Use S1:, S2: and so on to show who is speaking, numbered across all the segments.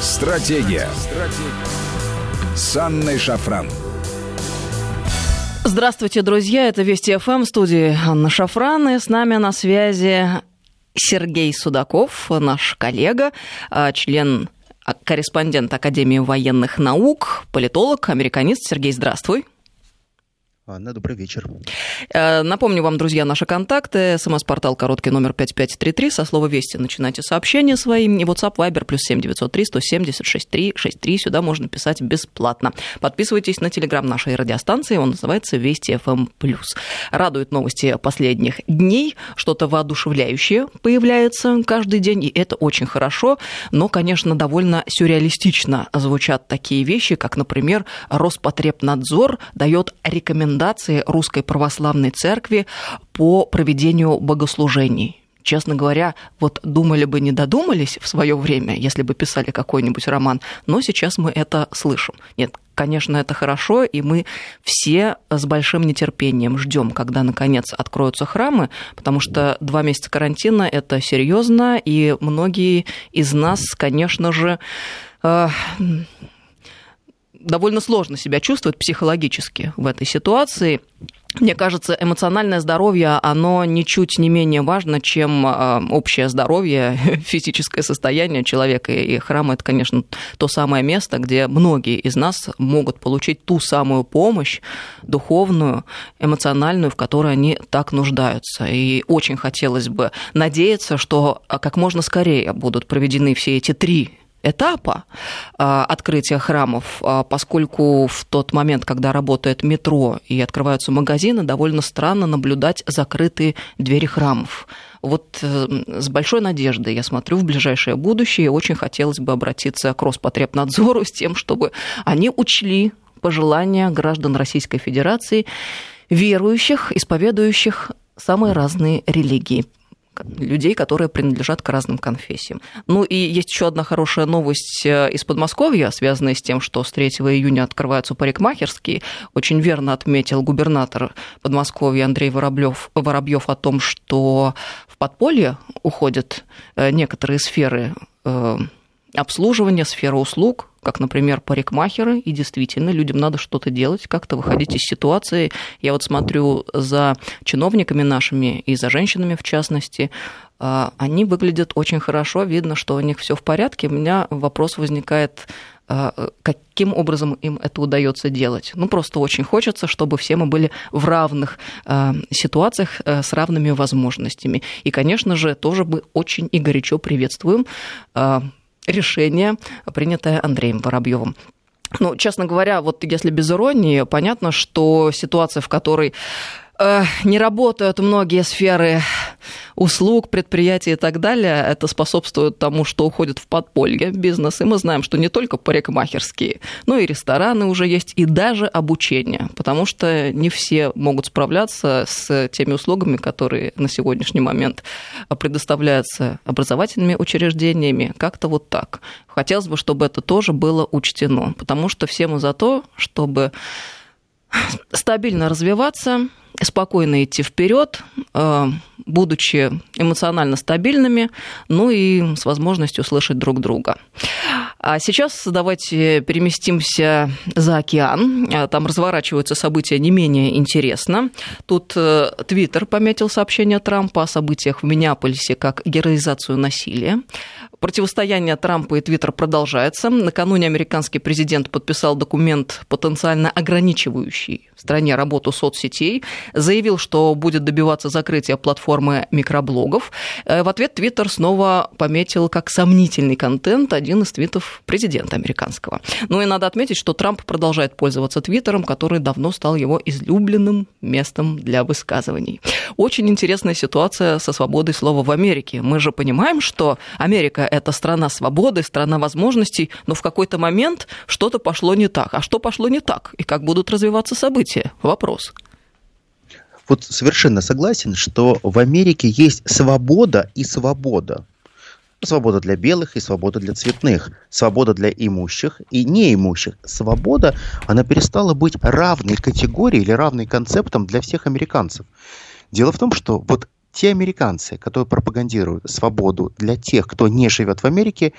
S1: Стратегия. Стратегия. С Анной Шафран.
S2: Здравствуйте, друзья. Это Вести ФМ, студии Анна Шафран. И с нами на связи Сергей Судаков, наш коллега, а, член а, корреспондент Академии военных наук, политолог, американист. Сергей, здравствуй.
S3: Анна, добрый вечер.
S2: Э, напомню вам, друзья, наши контакты. СМС-портал короткий номер 5533. Со слова «Вести» начинайте сообщения свои. И WhatsApp, Viber, плюс 7903 170 63 63. Сюда можно писать бесплатно. Подписывайтесь на телеграм нашей радиостанции. Он называется «Вести FM+.» Радуют новости последних дней. Что-то воодушевляющее появляется каждый день, и это очень хорошо. Но, конечно, довольно сюрреалистично звучат такие вещи, как, например, Роспотребнадзор дает рекомендации рекомендации Русской Православной Церкви по проведению богослужений. Честно говоря, вот думали бы, не додумались в свое время, если бы писали какой-нибудь роман, но сейчас мы это слышим. Нет, конечно, это хорошо, и мы все с большим нетерпением ждем, когда наконец откроются храмы, потому что два месяца карантина это серьезно, и многие из нас, конечно же, э, довольно сложно себя чувствует психологически в этой ситуации. Мне кажется, эмоциональное здоровье, оно ничуть не менее важно, чем а, общее здоровье, физическое состояние человека. И храм – это, конечно, то самое место, где многие из нас могут получить ту самую помощь духовную, эмоциональную, в которой они так нуждаются. И очень хотелось бы надеяться, что как можно скорее будут проведены все эти три этапа а, открытия храмов, а, поскольку в тот момент, когда работает метро и открываются магазины, довольно странно наблюдать закрытые двери храмов. Вот э, с большой надеждой я смотрю в ближайшее будущее, и очень хотелось бы обратиться к Роспотребнадзору с тем, чтобы они учли пожелания граждан Российской Федерации, верующих, исповедующих самые разные религии людей, которые принадлежат к разным конфессиям. Ну и есть еще одна хорошая новость э, из Подмосковья, связанная с тем, что с 3 июня открываются парикмахерские. Очень верно отметил губернатор Подмосковья Андрей Воробьев, Воробьев о том, что в подполье уходят э, некоторые сферы обслуживания, сфера услуг, как, например, парикмахеры, и действительно людям надо что-то делать, как-то выходить из ситуации. Я вот смотрю за чиновниками нашими и за женщинами в частности, а, они выглядят очень хорошо, видно, что у них все в порядке. У меня вопрос возникает, а, каким образом им это удается делать. Ну, просто очень хочется, чтобы все мы были в равных а, ситуациях с равными возможностями. И, конечно же, тоже бы очень и горячо приветствуем решение, принятое Андреем Воробьевым. Ну, честно говоря, вот если без иронии, понятно, что ситуация, в которой не работают многие сферы услуг, предприятий и так далее, это способствует тому, что уходит в подполье бизнес. И мы знаем, что не только парикмахерские, но и рестораны уже есть, и даже обучение, потому что не все могут справляться с теми услугами, которые на сегодняшний момент предоставляются образовательными учреждениями. Как-то вот так. Хотелось бы, чтобы это тоже было учтено, потому что все мы за то, чтобы стабильно развиваться, спокойно идти вперед, э, будучи эмоционально стабильными, ну и с возможностью слышать друг друга. А сейчас давайте переместимся за океан. Э, там разворачиваются события не менее интересно. Тут э, Твиттер пометил сообщение Трампа о событиях в Миннеаполисе как героизацию насилия. Противостояние Трампа и Твиттер продолжается. Накануне американский президент подписал документ, потенциально ограничивающий в стране работу соцсетей, заявил, что будет добиваться закрытия платформы микроблогов. Э, в ответ Твиттер снова пометил как сомнительный контент один из твитов президента американского. Ну и надо отметить, что Трамп продолжает пользоваться Твиттером, который давно стал его излюбленным местом для высказываний. Очень интересная ситуация со свободой слова в Америке. Мы же понимаем, что Америка – это страна свободы, страна возможностей, но в какой-то момент что-то пошло не так. А что пошло не так? И как будут развиваться события? Вопрос.
S3: Вот совершенно согласен, что в Америке есть свобода и свобода. Свобода для белых и свобода для цветных. Свобода для имущих и неимущих. Свобода, она перестала быть равной категорией или равной концептом для всех американцев. Дело в том, что вот те американцы, которые пропагандируют свободу для тех, кто не живет в Америке,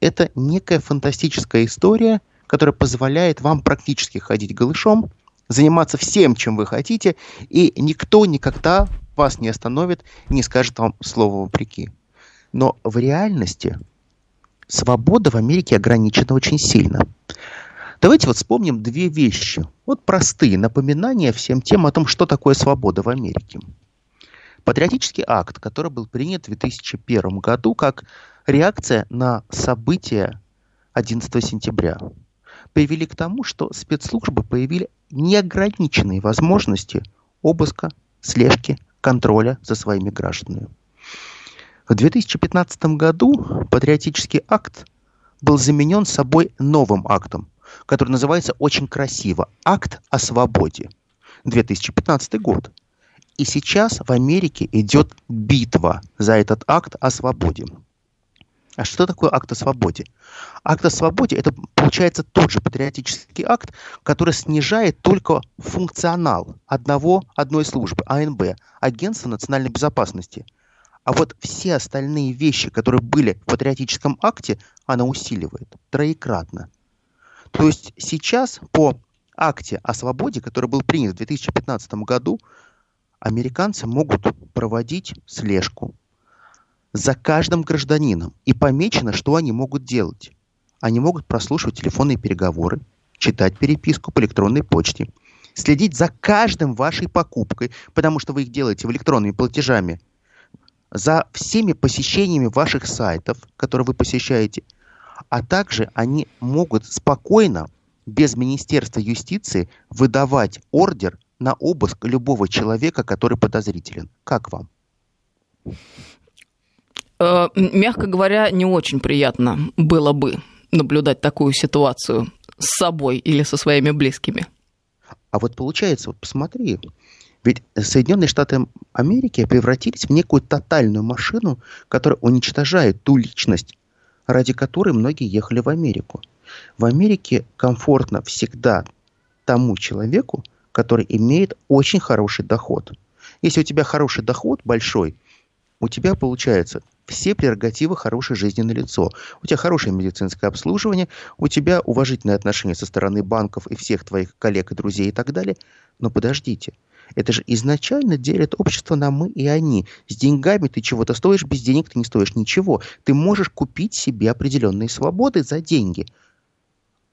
S3: это некая фантастическая история, которая позволяет вам практически ходить голышом, заниматься всем, чем вы хотите, и никто никогда вас не остановит, не скажет вам слово вопреки. Но в реальности свобода в Америке ограничена очень сильно. Давайте вот вспомним две вещи. Вот простые напоминания всем тем о том, что такое свобода в Америке. Патриотический акт, который был принят в 2001 году как реакция на события 11 сентября, привели к тому, что спецслужбы появили неограниченные возможности обыска, слежки, контроля за своими гражданами. В 2015 году патриотический акт был заменен собой новым актом, который называется очень красиво «Акт о свободе». 2015 год. И сейчас в Америке идет битва за этот акт о свободе. А что такое акт о свободе? Акт о свободе – это, получается, тот же патриотический акт, который снижает только функционал одного, одной службы, АНБ, Агентства национальной безопасности. А вот все остальные вещи, которые были в патриотическом акте, она усиливает троекратно. То есть сейчас по акте о свободе, который был принят в 2015 году, американцы могут проводить слежку, за каждым гражданином. И помечено, что они могут делать. Они могут прослушивать телефонные переговоры, читать переписку по электронной почте, следить за каждым вашей покупкой, потому что вы их делаете в электронными платежами, за всеми посещениями ваших сайтов, которые вы посещаете, а также они могут спокойно, без Министерства юстиции, выдавать ордер на обыск любого человека, который подозрителен. Как вам?
S2: Э, мягко говоря, не очень приятно было бы наблюдать такую ситуацию с собой или со своими близкими.
S3: А вот получается, вот посмотри, ведь Соединенные Штаты Америки превратились в некую тотальную машину, которая уничтожает ту личность, ради которой многие ехали в Америку. В Америке комфортно всегда тому человеку, который имеет очень хороший доход. Если у тебя хороший доход большой, у тебя получается все прерогативы хорошей жизни на лицо. У тебя хорошее медицинское обслуживание, у тебя уважительные отношения со стороны банков и всех твоих коллег и друзей и так далее. Но подождите, это же изначально делит общество на мы и они. С деньгами ты чего-то стоишь, без денег ты не стоишь ничего. Ты можешь купить себе определенные свободы за деньги.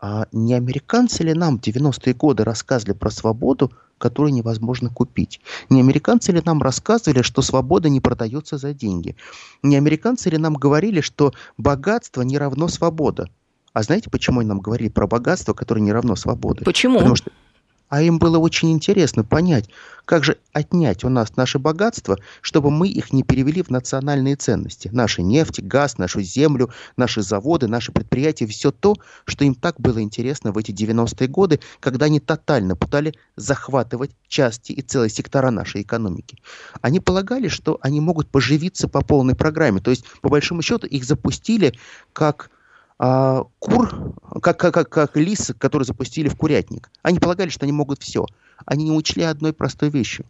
S3: А не американцы ли нам в 90-е годы рассказывали про свободу, которую невозможно купить. Не американцы ли нам рассказывали, что свобода не продается за деньги? Не американцы ли нам говорили, что богатство не равно свобода? А знаете, почему они нам говорили про богатство, которое не равно свободе?
S2: Почему?
S3: Потому что а им было очень интересно понять, как же отнять у нас наше богатство, чтобы мы их не перевели в национальные ценности. Наши нефть, газ, нашу землю, наши заводы, наши предприятия, все то, что им так было интересно в эти 90-е годы, когда они тотально пытали захватывать части и целые сектора нашей экономики. Они полагали, что они могут поживиться по полной программе. То есть, по большому счету, их запустили как а, кур, как, как, как, как лис, который запустили в курятник. Они полагали, что они могут все. Они не учли одной простой вещи.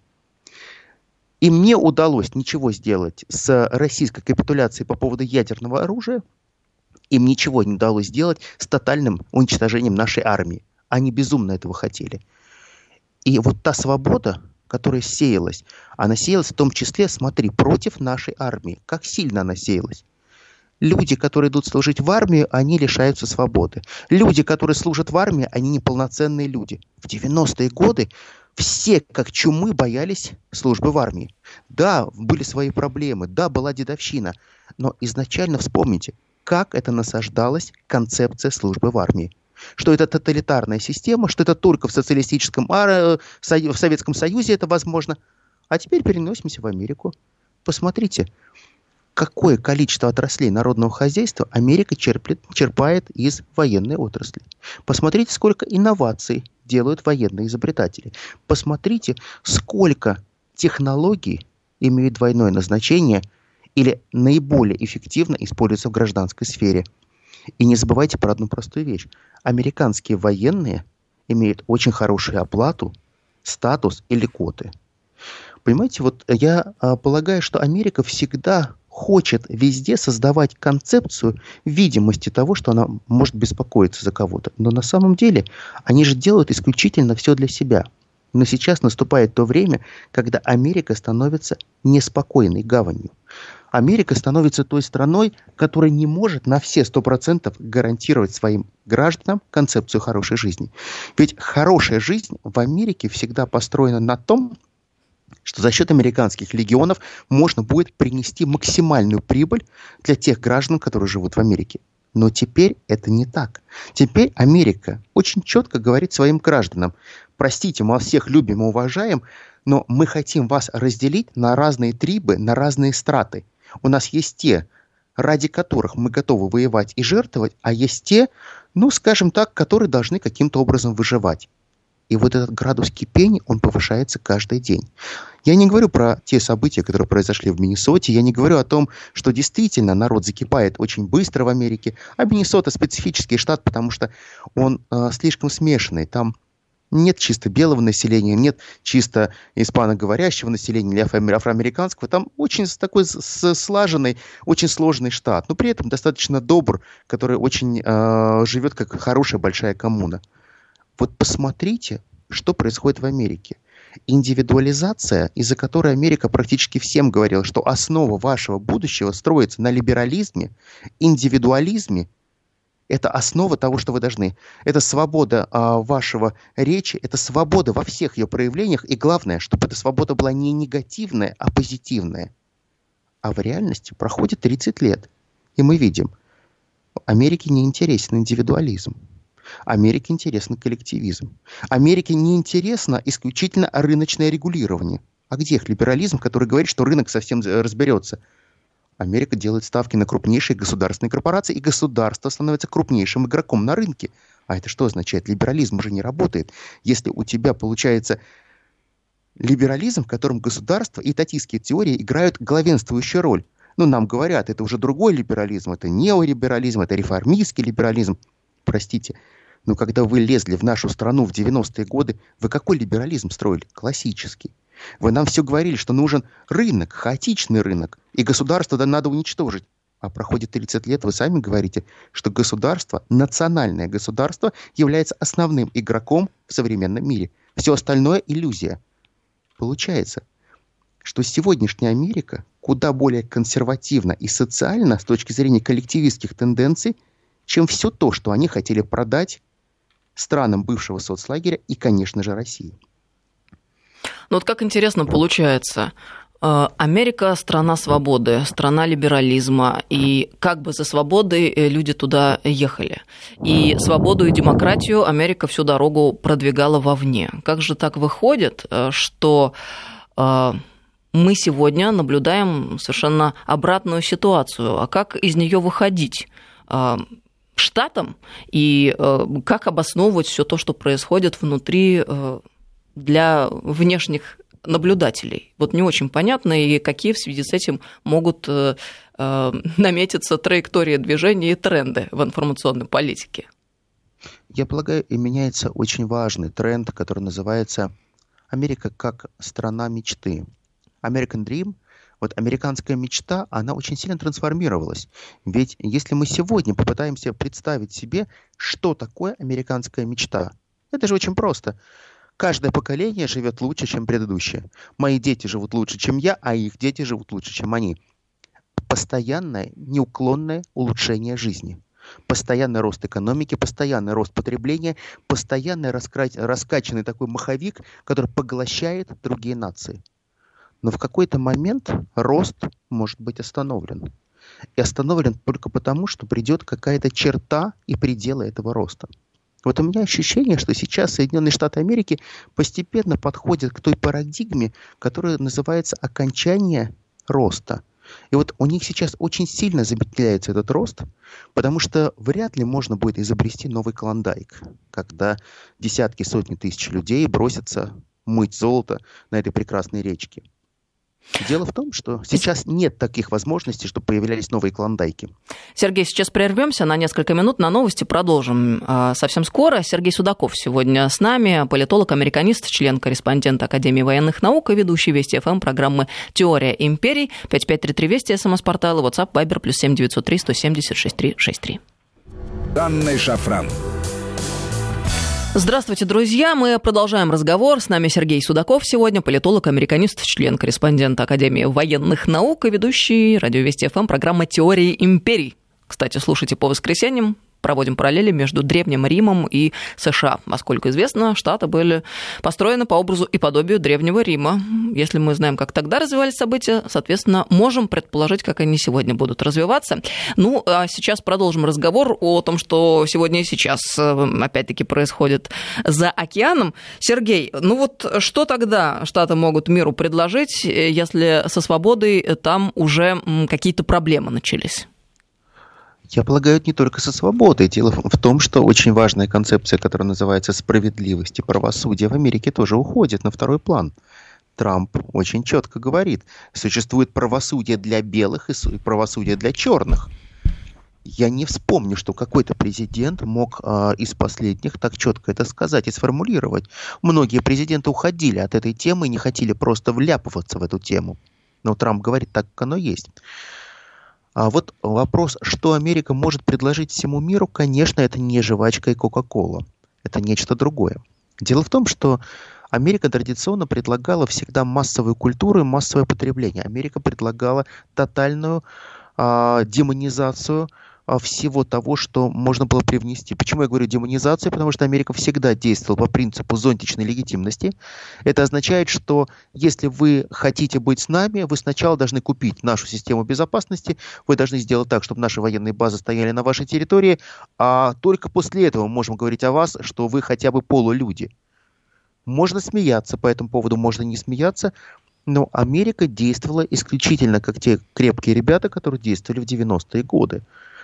S3: Им не удалось ничего сделать с российской капитуляцией по поводу ядерного оружия. Им ничего не удалось сделать с тотальным уничтожением нашей армии. Они безумно этого хотели. И вот та свобода, которая сеялась, она сеялась в том числе, смотри, против нашей армии. Как сильно она сеялась люди, которые идут служить в армию, они лишаются свободы. Люди, которые служат в армии, они неполноценные люди. В 90-е годы все, как чумы, боялись службы в армии. Да, были свои проблемы, да, была дедовщина, но изначально вспомните, как это насаждалась концепция службы в армии. Что это тоталитарная система, что это только в социалистическом, а, в Советском Союзе это возможно. А теперь переносимся в Америку. Посмотрите, какое количество отраслей народного хозяйства Америка черпает, черпает из военной отрасли. Посмотрите, сколько инноваций делают военные изобретатели. Посмотрите, сколько технологий имеют двойное назначение или наиболее эффективно используются в гражданской сфере. И не забывайте про одну простую вещь. Американские военные имеют очень хорошую оплату, статус и льготы. Понимаете, вот я а, полагаю, что Америка всегда хочет везде создавать концепцию видимости того, что она может беспокоиться за кого-то. Но на самом деле они же делают исключительно все для себя. Но сейчас наступает то время, когда Америка становится неспокойной гаванью. Америка становится той страной, которая не может на все сто процентов гарантировать своим гражданам концепцию хорошей жизни. Ведь хорошая жизнь в Америке всегда построена на том, что за счет американских легионов можно будет принести максимальную прибыль для тех граждан, которые живут в Америке. Но теперь это не так. Теперь Америка очень четко говорит своим гражданам, простите, мы вас всех любим и уважаем, но мы хотим вас разделить на разные трибы, на разные страты. У нас есть те, ради которых мы готовы воевать и жертвовать, а есть те, ну, скажем так, которые должны каким-то образом выживать. И вот этот градус кипения, он повышается каждый день. Я не говорю про те события, которые произошли в Миннесоте, я не говорю о том, что действительно народ закипает очень быстро в Америке, а Миннесота специфический штат, потому что он э, слишком смешанный. Там нет чисто белого населения, нет чисто испаноговорящего населения или афроамериканского. Там очень такой слаженный, очень сложный штат, но при этом достаточно добр, который очень э, живет как хорошая большая коммуна. Вот посмотрите, что происходит в Америке. Индивидуализация, из-за которой Америка практически всем говорила, что основа вашего будущего строится на либерализме, индивидуализме, это основа того, что вы должны. Это свобода а, вашего речи, это свобода во всех ее проявлениях. И главное, чтобы эта свобода была не негативная, а позитивная. А в реальности проходит 30 лет. И мы видим, Америке не интересен индивидуализм. Америке интересен коллективизм. Америке не интересно исключительно рыночное регулирование. А где их либерализм, который говорит, что рынок совсем разберется? Америка делает ставки на крупнейшие государственные корпорации, и государство становится крупнейшим игроком на рынке. А это что означает? Либерализм уже не работает. Если у тебя получается либерализм, в котором государство и татийские теории играют главенствующую роль. Ну, нам говорят, это уже другой либерализм, это неолиберализм, это реформистский либерализм. Простите, но когда вы лезли в нашу страну в 90-е годы, вы какой либерализм строили? Классический. Вы нам все говорили, что нужен рынок, хаотичный рынок, и государство да надо уничтожить. А проходит 30 лет, вы сами говорите, что государство, национальное государство, является основным игроком в современном мире. Все остальное – иллюзия. Получается, что сегодняшняя Америка куда более консервативна и социальна с точки зрения коллективистских тенденций, чем все то, что они хотели продать странам бывшего соцлагеря и, конечно же, России.
S2: Ну вот как интересно получается. Э, Америка – страна свободы, страна либерализма, и как бы за свободой э, люди туда ехали. И свободу и демократию Америка всю дорогу продвигала вовне. Как же так выходит, э, что мы сегодня наблюдаем совершенно обратную ситуацию. А как из нее выходить? Штатам и э, как обосновывать все то, что происходит внутри э, для внешних наблюдателей. Вот не очень понятно, и какие в связи с этим могут э, наметиться траектории движения и тренды в информационной политике.
S3: Я полагаю, и меняется очень важный тренд, который называется Америка как страна мечты. American Dream вот американская мечта, она очень сильно трансформировалась. Ведь если мы сегодня попытаемся представить себе, что такое американская мечта, это же очень просто. Каждое поколение живет лучше, чем предыдущее. Мои дети живут лучше, чем я, а их дети живут лучше, чем они. Постоянное, неуклонное улучшение жизни. Постоянный рост экономики, постоянный рост потребления, постоянный раскачанный такой маховик, который поглощает другие нации. Но в какой-то момент рост может быть остановлен. И остановлен только потому, что придет какая-то черта и пределы этого роста. Вот у меня ощущение, что сейчас Соединенные Штаты Америки постепенно подходят к той парадигме, которая называется окончание роста. И вот у них сейчас очень сильно замедляется этот рост, потому что вряд ли можно будет изобрести новый клондайк, когда десятки, сотни тысяч людей бросятся мыть золото на этой прекрасной речке. Дело в том, что сейчас нет таких возможностей, чтобы появлялись новые клондайки.
S2: Сергей, сейчас прервемся на несколько минут на новости, продолжим а, совсем скоро. Сергей Судаков сегодня с нами, политолог, американист, член-корреспондент Академии военных наук и ведущий Вести ФМ программы «Теория империй». 5533 Вести, смс-портал, WhatsApp, Viber, плюс 7903 170 6363.
S1: Данный Шафран.
S2: Здравствуйте, друзья. Мы продолжаем разговор. С нами Сергей Судаков сегодня, политолог, американист, член-корреспондент Академии военных наук и ведущий радиовести ФМ программы «Теории империй». Кстати, слушайте по воскресеньям проводим параллели между Древним Римом и США. Насколько известно, Штаты были построены по образу и подобию Древнего Рима. Если мы знаем, как тогда развивались события, соответственно, можем предположить, как они сегодня будут развиваться. Ну, а сейчас продолжим разговор о том, что сегодня и сейчас, э, опять-таки, происходит за океаном. Сергей, ну вот что тогда Штаты могут миру предложить, э, если со свободой там уже какие-то проблемы начались?
S3: Я полагаю, не только со свободой. Дело в том, что очень важная концепция, которая называется справедливость и правосудие в Америке тоже уходит на второй план. Трамп очень четко говорит, существует правосудие для белых и правосудие для черных. Я не вспомню, что какой-то президент мог э, из последних так четко это сказать и сформулировать. Многие президенты уходили от этой темы и не хотели просто вляпываться в эту тему. Но Трамп говорит, так как оно есть. А вот вопрос, что Америка может предложить всему миру, конечно, это не жвачка и Кока-Кола. Это нечто другое. Дело в том, что Америка традиционно предлагала всегда массовую культуру и массовое потребление. Америка предлагала тотальную э, демонизацию всего того, что можно было привнести. Почему я говорю демонизацию? Потому что Америка всегда действовала по принципу зонтичной легитимности. Это означает, что если вы хотите быть с нами, вы сначала должны купить нашу систему безопасности, вы должны сделать так, чтобы наши военные базы стояли на вашей территории, а только после этого мы можем говорить о вас, что вы хотя бы полулюди. Можно смеяться по этому поводу, можно не смеяться, но Америка действовала исключительно как те крепкие ребята, которые действовали в 90-е годы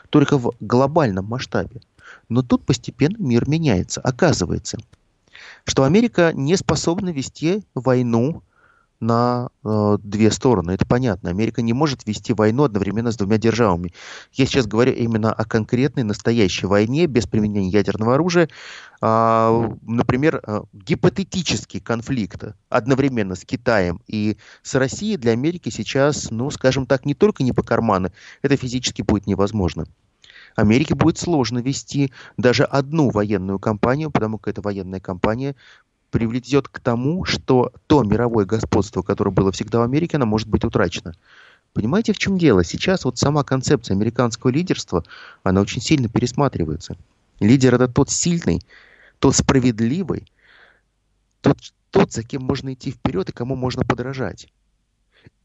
S3: только в глобальном масштабе. Но тут постепенно мир меняется. Оказывается, что Америка не способна вести войну на э, две стороны. Это понятно. Америка не может вести войну одновременно с двумя державами. Я сейчас говорю именно о конкретной настоящей войне без применения ядерного оружия. Э, например, гипотетический конфликт одновременно с Китаем и с Россией для Америки сейчас, ну, скажем так, не только не по карману, это физически будет невозможно. Америке будет сложно вести даже одну военную кампанию, потому как эта военная кампания приведет к тому, что то мировое господство, которое было всегда в Америке, оно может быть утрачено. Понимаете, в чем дело? Сейчас вот сама концепция американского лидерства, она очень сильно пересматривается. Лидер это тот сильный, тот справедливый, тот, тот, за кем можно идти вперед и кому можно подражать.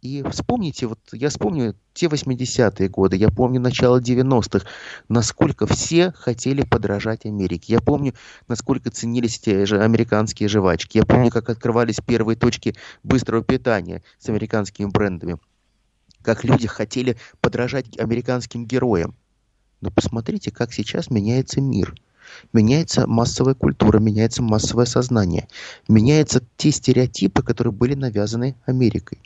S3: И вспомните, вот я вспомню те 80-е годы, я помню начало 90-х, насколько все хотели подражать Америке. Я помню, насколько ценились те же американские жвачки. Я помню, как открывались первые точки быстрого питания с американскими брендами. Как люди хотели подражать американским героям. Но посмотрите, как сейчас меняется мир. Меняется массовая культура, меняется массовое сознание. Меняются те стереотипы, которые были навязаны Америкой.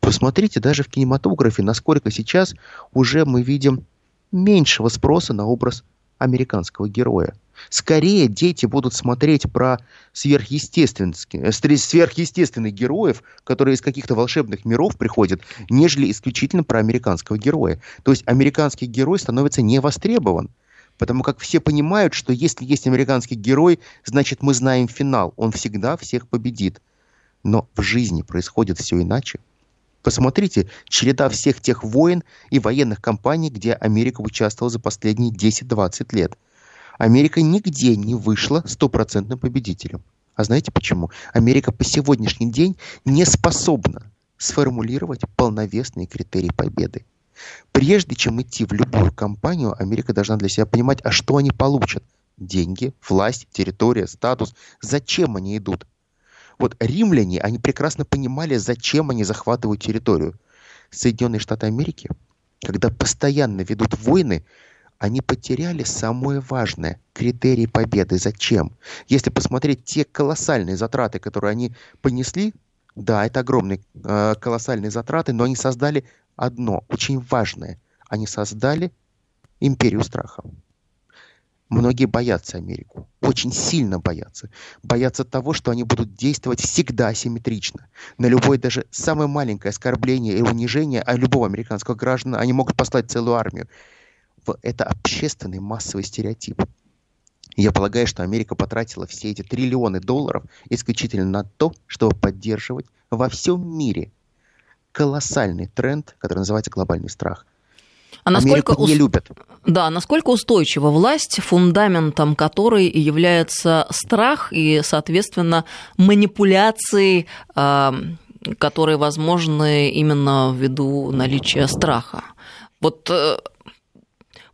S3: Посмотрите даже в кинематографе, насколько сейчас уже мы видим меньшего спроса на образ американского героя. Скорее дети будут смотреть про сверхъестественных, э, сверхъестественных героев, которые из каких-то волшебных миров приходят, нежели исключительно про американского героя. То есть американский герой становится невостребован. Потому как все понимают, что если есть американский герой, значит мы знаем финал. Он всегда всех победит. Но в жизни происходит все иначе. Посмотрите, череда всех тех войн и военных кампаний, где Америка участвовала за последние 10-20 лет. Америка нигде не вышла стопроцентным победителем. А знаете почему? Америка по сегодняшний день не способна сформулировать полновесные критерии победы. Прежде чем идти в любую кампанию, Америка должна для себя понимать, а что они получат. Деньги, власть, территория, статус. Зачем они идут? Вот римляне, они прекрасно понимали, зачем они захватывают территорию. Соединенные Штаты Америки, когда постоянно ведут войны, они потеряли самое важное – критерий победы. Зачем? Если посмотреть те колоссальные затраты, которые они понесли Да, это огромные, э, колоссальные затраты, но они создали одно очень важное. Они создали империю страха. Многие боятся Америку, очень сильно боятся. Боятся того, что они будут действовать всегда асимметрично. На любое даже самое маленькое оскорбление и унижение а любого американского гражданина они могут послать целую армию. Это общественный массовый стереотип. Я полагаю, что Америка потратила все эти триллионы долларов исключительно на то, чтобы поддерживать во всем мире колоссальный тренд, который называется глобальный страх –
S2: а насколько Америку не любят. Да, насколько устойчива власть, фундаментом которой является страх и, соответственно, манипуляции, а, которые возможны именно ввиду наличия страха. Вот э,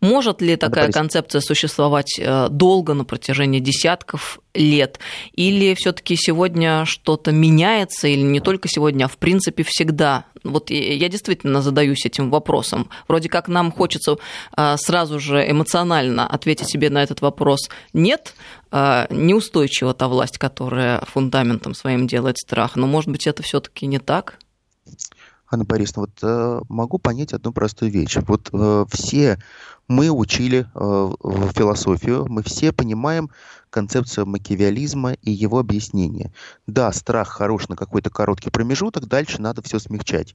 S2: может ли такая Борис. концепция существовать э, долго, на протяжении десятков лет? Или все таки сегодня что-то меняется, или не только сегодня, а в принципе всегда? Вот я действительно задаюсь этим вопросом. Вроде как нам хочется э, сразу же эмоционально ответить себе на этот вопрос. Нет, э, неустойчива та власть, которая фундаментом своим делает страх. Но, может быть, это все таки не так?
S3: Анна Борисовна, вот э, могу понять одну простую вещь. Вот э, все мы учили э, философию, мы все понимаем концепцию макиавиализма и его объяснение. Да, страх хорош на какой-то короткий промежуток, дальше надо все смягчать.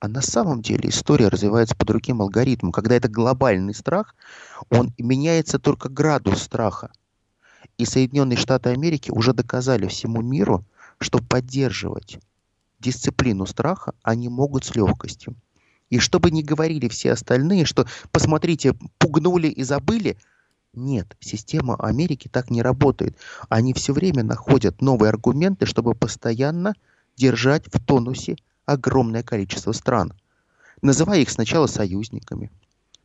S3: А на самом деле история развивается по другим алгоритмам. Когда это глобальный страх, он меняется только градус страха. И Соединенные Штаты Америки уже доказали всему миру, что поддерживать дисциплину страха они могут с легкостью. И чтобы не говорили все остальные, что посмотрите, пугнули и забыли, нет, система Америки так не работает. Они все время находят новые аргументы, чтобы постоянно держать в тонусе огромное количество стран. Называя их сначала союзниками,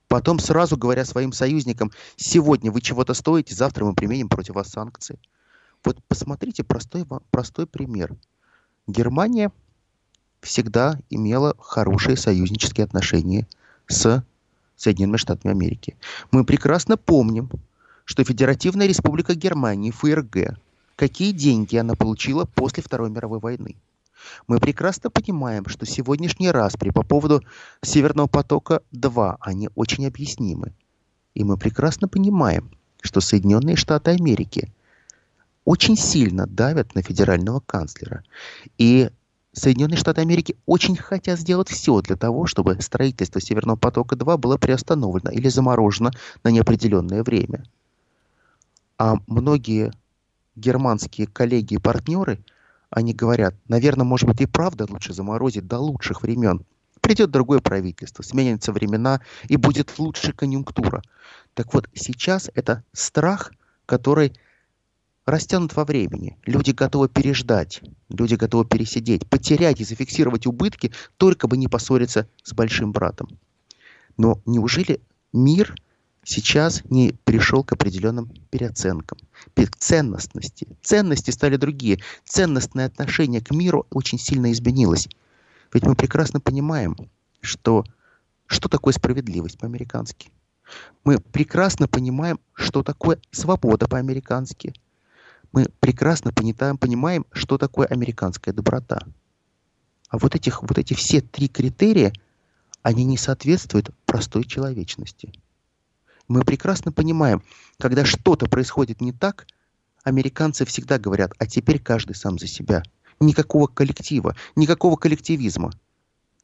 S3: потом сразу говоря своим союзникам, сегодня вы чего-то стоите, завтра мы применим против вас санкции. Вот посмотрите простой, простой пример. Германия всегда имела хорошие союзнические отношения с Соединенными Штатами Америки. Мы прекрасно помним, что Федеративная Республика Германии, ФРГ, какие деньги она получила после Второй мировой войны. Мы прекрасно понимаем, что сегодняшний распри по поводу Северного потока-2, они очень объяснимы. И мы прекрасно понимаем, что Соединенные Штаты Америки очень сильно давят на федерального канцлера. И Соединенные Штаты Америки очень хотят сделать все для того, чтобы строительство Северного потока-2 было приостановлено или заморожено на неопределенное время. А многие германские коллеги и партнеры, они говорят, наверное, может быть и правда лучше заморозить до лучших времен. Придет другое правительство, сменятся времена и будет лучше конъюнктура. Так вот, сейчас это страх, который растянут во времени. Люди готовы переждать, люди готовы пересидеть, потерять и зафиксировать убытки, только бы не поссориться с большим братом. Но неужели мир сейчас не пришел к определенным переоценкам, к ценностности? Ценности стали другие. Ценностное отношение к миру очень сильно изменилось. Ведь мы прекрасно понимаем, что, что такое справедливость по-американски. Мы прекрасно понимаем, что такое свобода по-американски – мы прекрасно понимаем, что такое американская доброта. А вот, этих, вот эти все три критерия, они не соответствуют простой человечности. Мы прекрасно понимаем, когда что-то происходит не так, американцы всегда говорят, а теперь каждый сам за себя. Никакого коллектива, никакого коллективизма.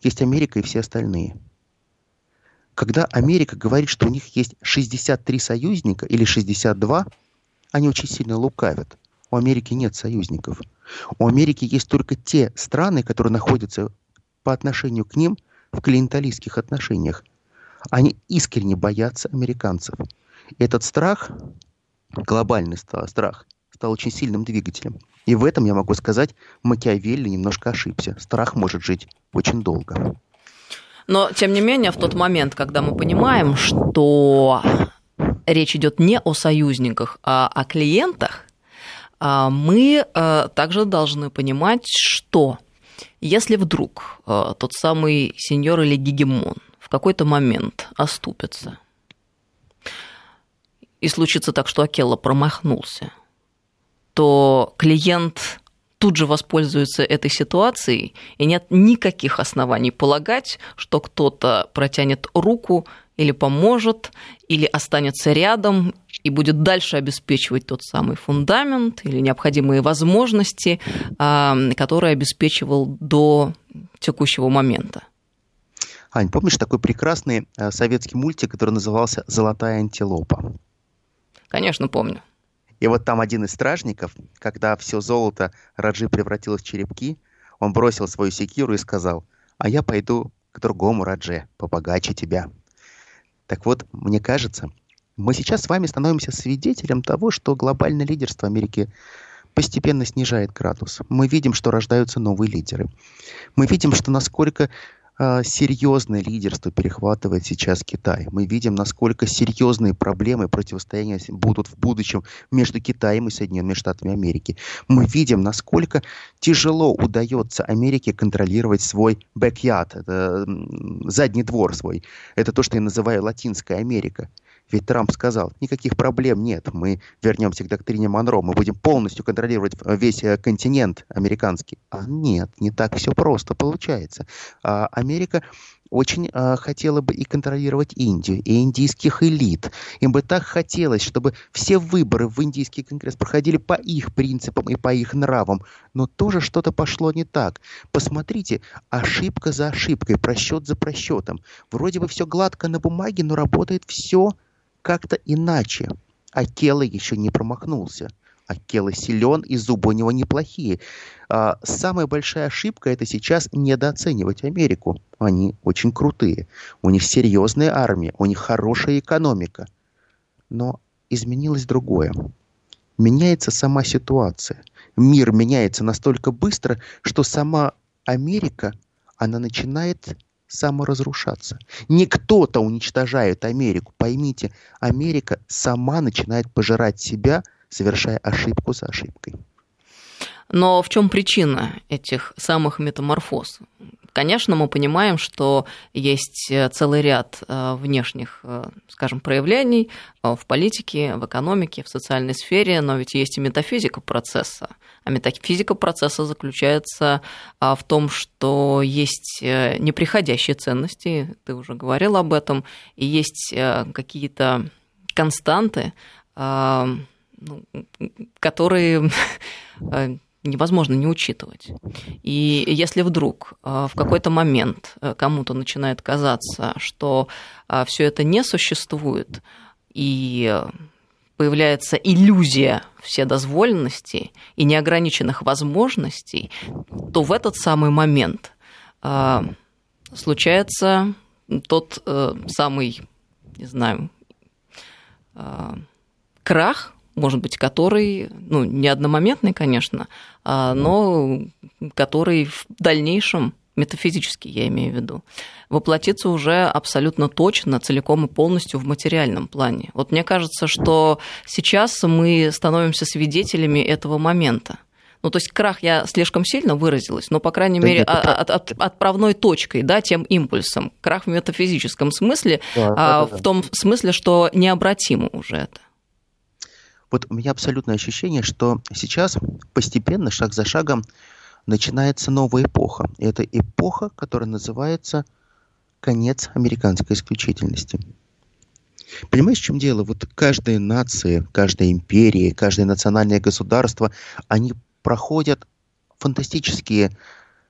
S3: Есть Америка и все остальные. Когда Америка говорит, что у них есть 63 союзника или 62, они очень сильно лукавят. У Америки нет союзников. У Америки есть только те страны, которые находятся по отношению к ним в клиенталистских отношениях. Они искренне боятся американцев. Этот страх, глобальный страх, стал очень сильным двигателем. И в этом, я могу сказать, Макиавелли немножко ошибся. Страх может жить очень долго.
S2: Но, тем не менее, в тот момент, когда мы понимаем, что речь идет не о союзниках, а о клиентах, а мы э, также должны понимать, что если вдруг э, тот самый сеньор или гегемон в какой-то момент оступится, и случится так, что Акелла промахнулся, то клиент тут же воспользуются этой ситуацией, и нет никаких оснований полагать, что кто-то протянет руку или поможет, или останется рядом и будет дальше обеспечивать тот самый фундамент или необходимые возможности, а, которые обеспечивал до текущего момента.
S3: Ань, помнишь такой прекрасный э, советский мультик, который назывался «Золотая антилопа»?
S2: Конечно, помню.
S3: И вот там один из стражников, когда все золото Раджи превратилось в черепки, он бросил свою секиру и сказал, а я пойду к другому Радже, побогаче тебя. Так вот, мне кажется, мы сейчас с вами становимся свидетелем того, что глобальное лидерство Америки постепенно снижает градус. Мы видим, что рождаются новые лидеры. Мы видим, что насколько серьезное лидерство перехватывает сейчас Китай. Мы видим, насколько серьезные проблемы противостояния будут в будущем между Китаем и Соединенными Штатами Америки. Мы видим, насколько тяжело удается Америке контролировать свой backyard, это задний двор свой. Это то, что я называю Латинская Америка. Ведь Трамп сказал, никаких проблем нет, мы вернемся к доктрине Монро, мы будем полностью контролировать весь э, континент американский. А нет, не так все просто получается. А Америка очень э, хотела бы и контролировать Индию, и индийских элит. Им бы так хотелось, чтобы все выборы в индийский конгресс проходили по их принципам и по их нравам. Но тоже что-то пошло не так. Посмотрите, ошибка за ошибкой, просчет за просчетом. Вроде бы все гладко на бумаге, но работает все как-то иначе. А Келла еще не промахнулся. А Келла силен, и зубы у него неплохие. А, самая большая ошибка это сейчас недооценивать Америку. Они очень крутые. У них серьезная армия, у них хорошая экономика. Но изменилось другое. Меняется сама ситуация. Мир меняется настолько быстро, что сама Америка, она начинает саморазрушаться. Не кто-то уничтожает Америку. Поймите, Америка сама начинает пожирать себя, совершая ошибку за ошибкой.
S2: Но в чем причина этих самых метаморфоз? Конечно, мы понимаем, что есть э, целый ряд э, внешних, э, скажем, проявлений в политике, в экономике, в социальной сфере, но ведь есть и метафизика процесса. А метафизика процесса заключается в том, что есть неприходящие ценности, ты уже говорил об этом, и есть какие-то константы, ну, которые невозможно не учитывать. И если вдруг э, в какой-то момент э, кому-то начинает казаться, что э, все это не существует, и появляется иллюзия вседозволенности и неограниченных возможностей, то в этот самый момент случается тот самый, не знаю, крах, может быть, который, ну, не одномоментный, конечно, а, но который в дальнейшем метафизически, я имею в виду, воплотится уже абсолютно точно, целиком и полностью в материальном плане. Вот мне кажется, что сейчас мы становимся свидетелями этого момента. Ну, то есть крах я слишком сильно выразилась, но, по крайней да мере, нет, от, от, отправной точкой, да, тем импульсом. Крах в метафизическом смысле, да, а, да, в том смысле, что необратимо уже это.
S3: Вот у меня абсолютное ощущение, что сейчас постепенно, шаг за шагом, начинается новая эпоха. И это эпоха, которая называется конец американской исключительности. Понимаешь, в чем дело? Вот каждая нация, каждая империя, каждое национальное государство, они проходят фантастические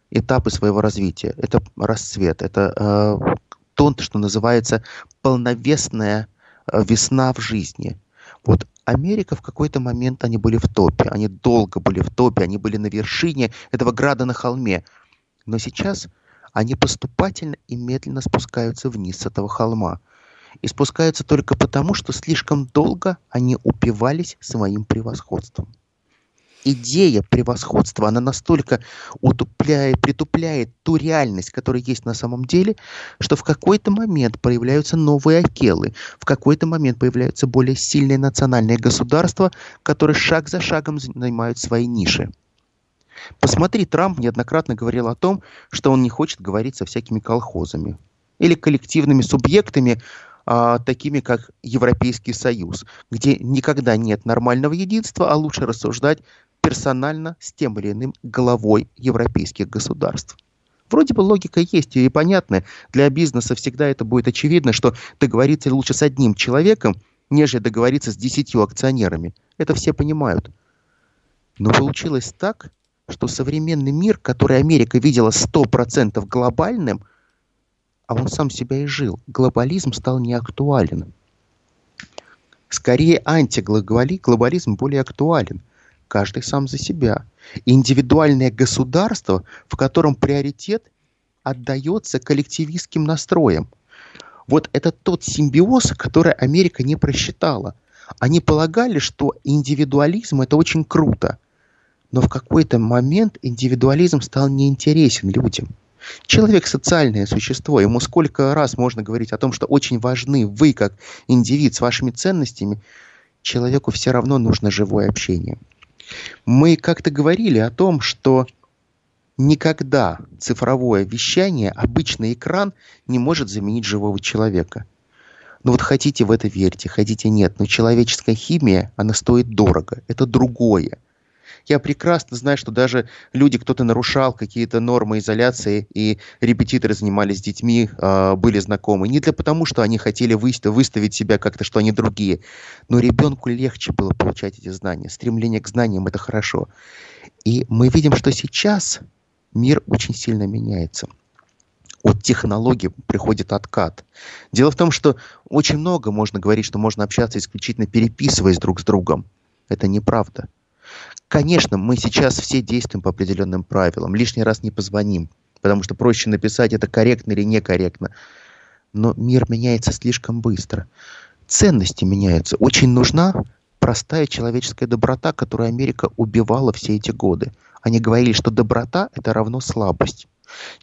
S3: этапы своего развития. Это расцвет, это э, то, что называется полновесная э, весна в жизни. Вот Америка в какой-то момент они были в топе, они долго были в топе, они были на вершине этого града на холме. Но сейчас они поступательно и медленно спускаются вниз с этого холма. И спускаются только потому, что слишком долго они упивались своим превосходством идея превосходства, она настолько утупляет, притупляет ту реальность, которая есть на самом деле, что в какой-то момент появляются новые акелы, в какой-то момент появляются более сильные национальные государства, которые шаг за шагом занимают свои ниши. Посмотри, Трамп неоднократно говорил о том, что он не хочет говорить со всякими колхозами или коллективными субъектами, а, такими как Европейский Союз, где никогда нет нормального единства, а лучше рассуждать персонально с тем или иным главой европейских государств. Вроде бы логика есть и понятная. Для бизнеса всегда это будет очевидно, что договориться лучше с одним человеком, нежели договориться с десятью акционерами. Это все понимают. Но получилось так, что современный мир, который Америка видела 100% глобальным, а он сам себя и жил, глобализм стал неактуален. Скорее антиглобализм более актуален. Каждый сам за себя. Индивидуальное государство, в котором приоритет отдается коллективистским настроям. Вот это тот симбиоз, который Америка не просчитала. Они полагали, что индивидуализм это очень круто. Но в какой-то момент индивидуализм стал неинтересен людям. Человек социальное существо, ему сколько раз можно говорить о том, что очень важны вы как индивид с вашими ценностями, человеку все равно нужно живое общение. Мы как-то говорили о том, что никогда цифровое вещание, обычный экран не может заменить живого человека. Ну вот хотите в это верьте, хотите нет, но человеческая химия, она стоит дорого. Это другое. Я прекрасно знаю, что даже люди, кто-то нарушал какие-то нормы изоляции, и репетиторы занимались с детьми, э, были знакомы. Не для потому, что они хотели выставить себя как-то, что они другие, но ребенку легче было получать эти знания. Стремление к знаниям – это хорошо. И мы видим, что сейчас мир очень сильно меняется от технологий приходит откат. Дело в том, что очень много можно говорить, что можно общаться исключительно переписываясь друг с другом. Это неправда. Конечно, мы сейчас все действуем по определенным правилам. Лишний раз не позвоним, потому что проще написать, это корректно или некорректно. Но мир меняется слишком быстро. Ценности меняются. Очень нужна простая человеческая доброта, которую Америка убивала все эти годы. Они говорили, что доброта – это равно слабость.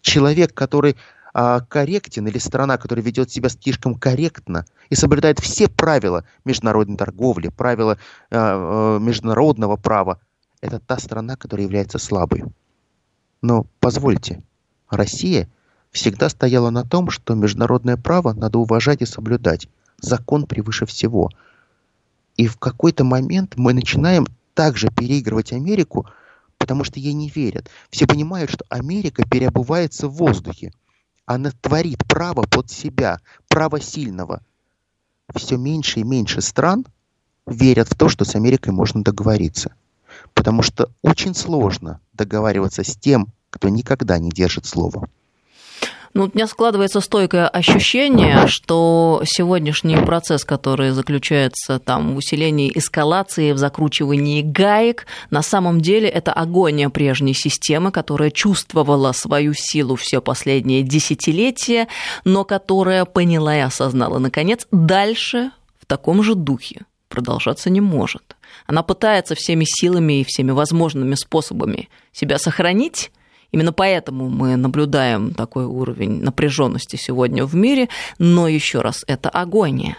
S3: Человек, который а, корректен, или страна, которая ведет себя слишком корректно и соблюдает все правила международной торговли, правила а, а, международного права, это та страна, которая является слабой. Но позвольте, Россия всегда стояла на том, что международное право надо уважать и соблюдать. Закон превыше всего. И в какой-то момент мы начинаем также переигрывать Америку, потому что ей не верят. Все понимают, что Америка переобувается в воздухе. Она творит право под себя, право сильного. Все меньше и меньше стран верят в то, что с Америкой можно договориться. Потому что очень сложно договариваться с тем, кто никогда не держит слова.
S2: Ну, у меня складывается стойкое ощущение, что сегодняшний процесс, который заключается там в усилении эскалации, в закручивании гаек, на самом деле это агония прежней системы, которая чувствовала свою силу все последние десятилетия, но которая поняла и осознала, наконец, дальше в таком же духе продолжаться не может. Она пытается всеми силами и всеми возможными способами себя сохранить, Именно поэтому мы наблюдаем такой уровень напряженности сегодня в мире, но еще раз, это агония.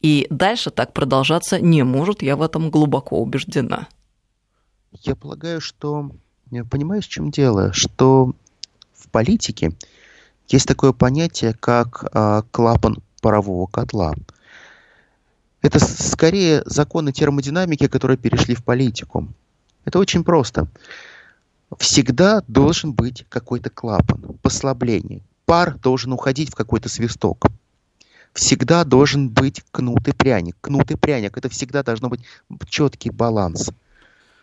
S2: И дальше так продолжаться не может, я в этом глубоко убеждена.
S3: Я полагаю, что, понимаешь, в чем дело, что в политике есть такое понятие, как э, клапан парового котла. Это скорее законы термодинамики, которые перешли в политику. Это очень просто всегда должен быть какой-то клапан, послабление. Пар должен уходить в какой-то свисток. Всегда должен быть кнут и пряник. Кнут и пряник – это всегда должно быть четкий баланс.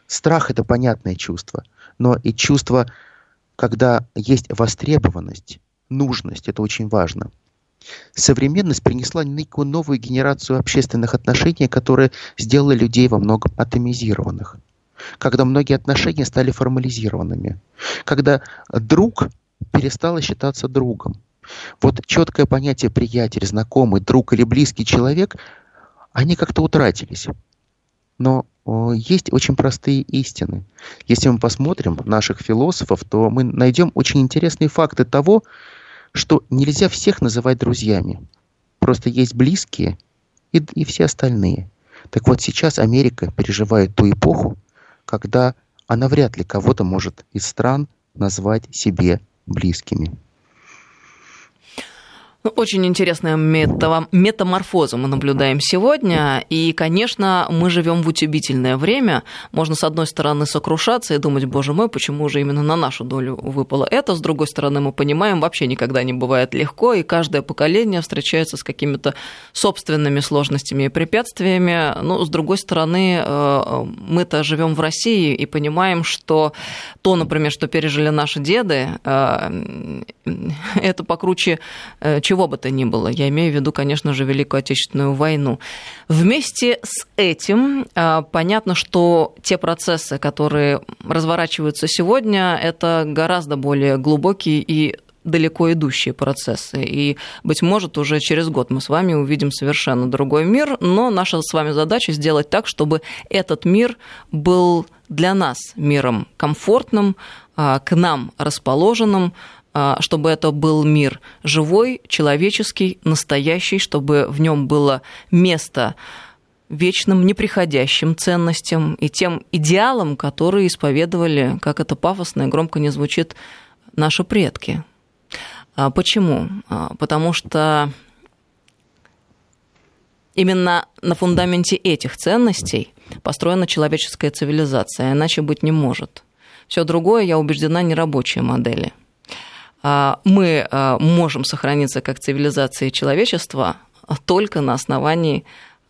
S3: Страх – это понятное чувство, но и чувство, когда есть востребованность, нужность – это очень важно. Современность принесла некую новую генерацию общественных отношений, которые сделали людей во многом атомизированных – когда многие отношения стали формализированными, когда друг перестал считаться другом. Вот четкое понятие приятель, знакомый, друг или близкий человек, они как-то утратились. Но есть очень простые истины. Если мы посмотрим наших философов, то мы найдем очень интересные факты того, что нельзя всех называть друзьями. Просто есть близкие и, и все остальные. Так вот сейчас Америка переживает ту эпоху, когда она вряд ли кого-то может из стран назвать себе близкими.
S2: Ну, очень интересная мета метаморфозу мы наблюдаем сегодня. И, конечно, мы живем в утюбительное время. Можно, с одной стороны, сокрушаться и думать, боже мой, почему же именно на нашу долю выпало это. С другой стороны, мы понимаем, вообще никогда не бывает легко, и каждое поколение встречается с какими-то собственными сложностями и препятствиями. Но, с другой стороны, э, мы-то живем в России и понимаем, что то, например, что пережили наши деды, э, это покруче э, чего чего бы то ни было. Я имею в виду, конечно же, Великую Отечественную войну. Вместе с этим а, понятно, что те процессы, которые разворачиваются сегодня, это гораздо более глубокие и далеко идущие процессы. И, быть может, уже через год мы с вами увидим совершенно другой мир, но наша с вами задача сделать так, чтобы этот мир был для нас миром комфортным, а, к нам расположенным, чтобы это был мир живой, человеческий, настоящий, чтобы в нем было место вечным, неприходящим ценностям и тем идеалам, которые исповедовали, как это пафосно и громко не звучит, наши предки. А почему? А, потому что именно на фундаменте этих ценностей построена человеческая цивилизация, иначе быть не может. Все другое, я убеждена, не рабочие модели – а, мы а, можем сохраниться как цивилизация и человечество только на основании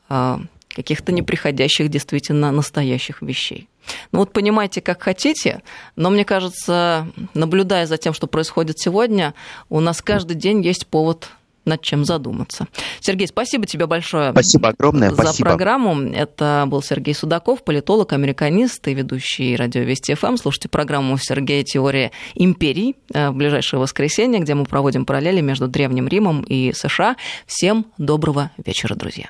S2: а, каких-то неприходящих действительно настоящих вещей. Ну вот понимайте, как хотите, но мне кажется, наблюдая за тем, что происходит сегодня, у нас каждый день есть повод над чем задуматься. Сергей, спасибо тебе большое
S3: спасибо огромное,
S2: за
S3: спасибо.
S2: программу. Это был Сергей Судаков, политолог, американист и ведущий радио Вести ФМ. Слушайте программу Сергея «Теория империй» э, в ближайшее воскресенье, где мы проводим параллели между Древним Римом и США. Всем доброго вечера, друзья.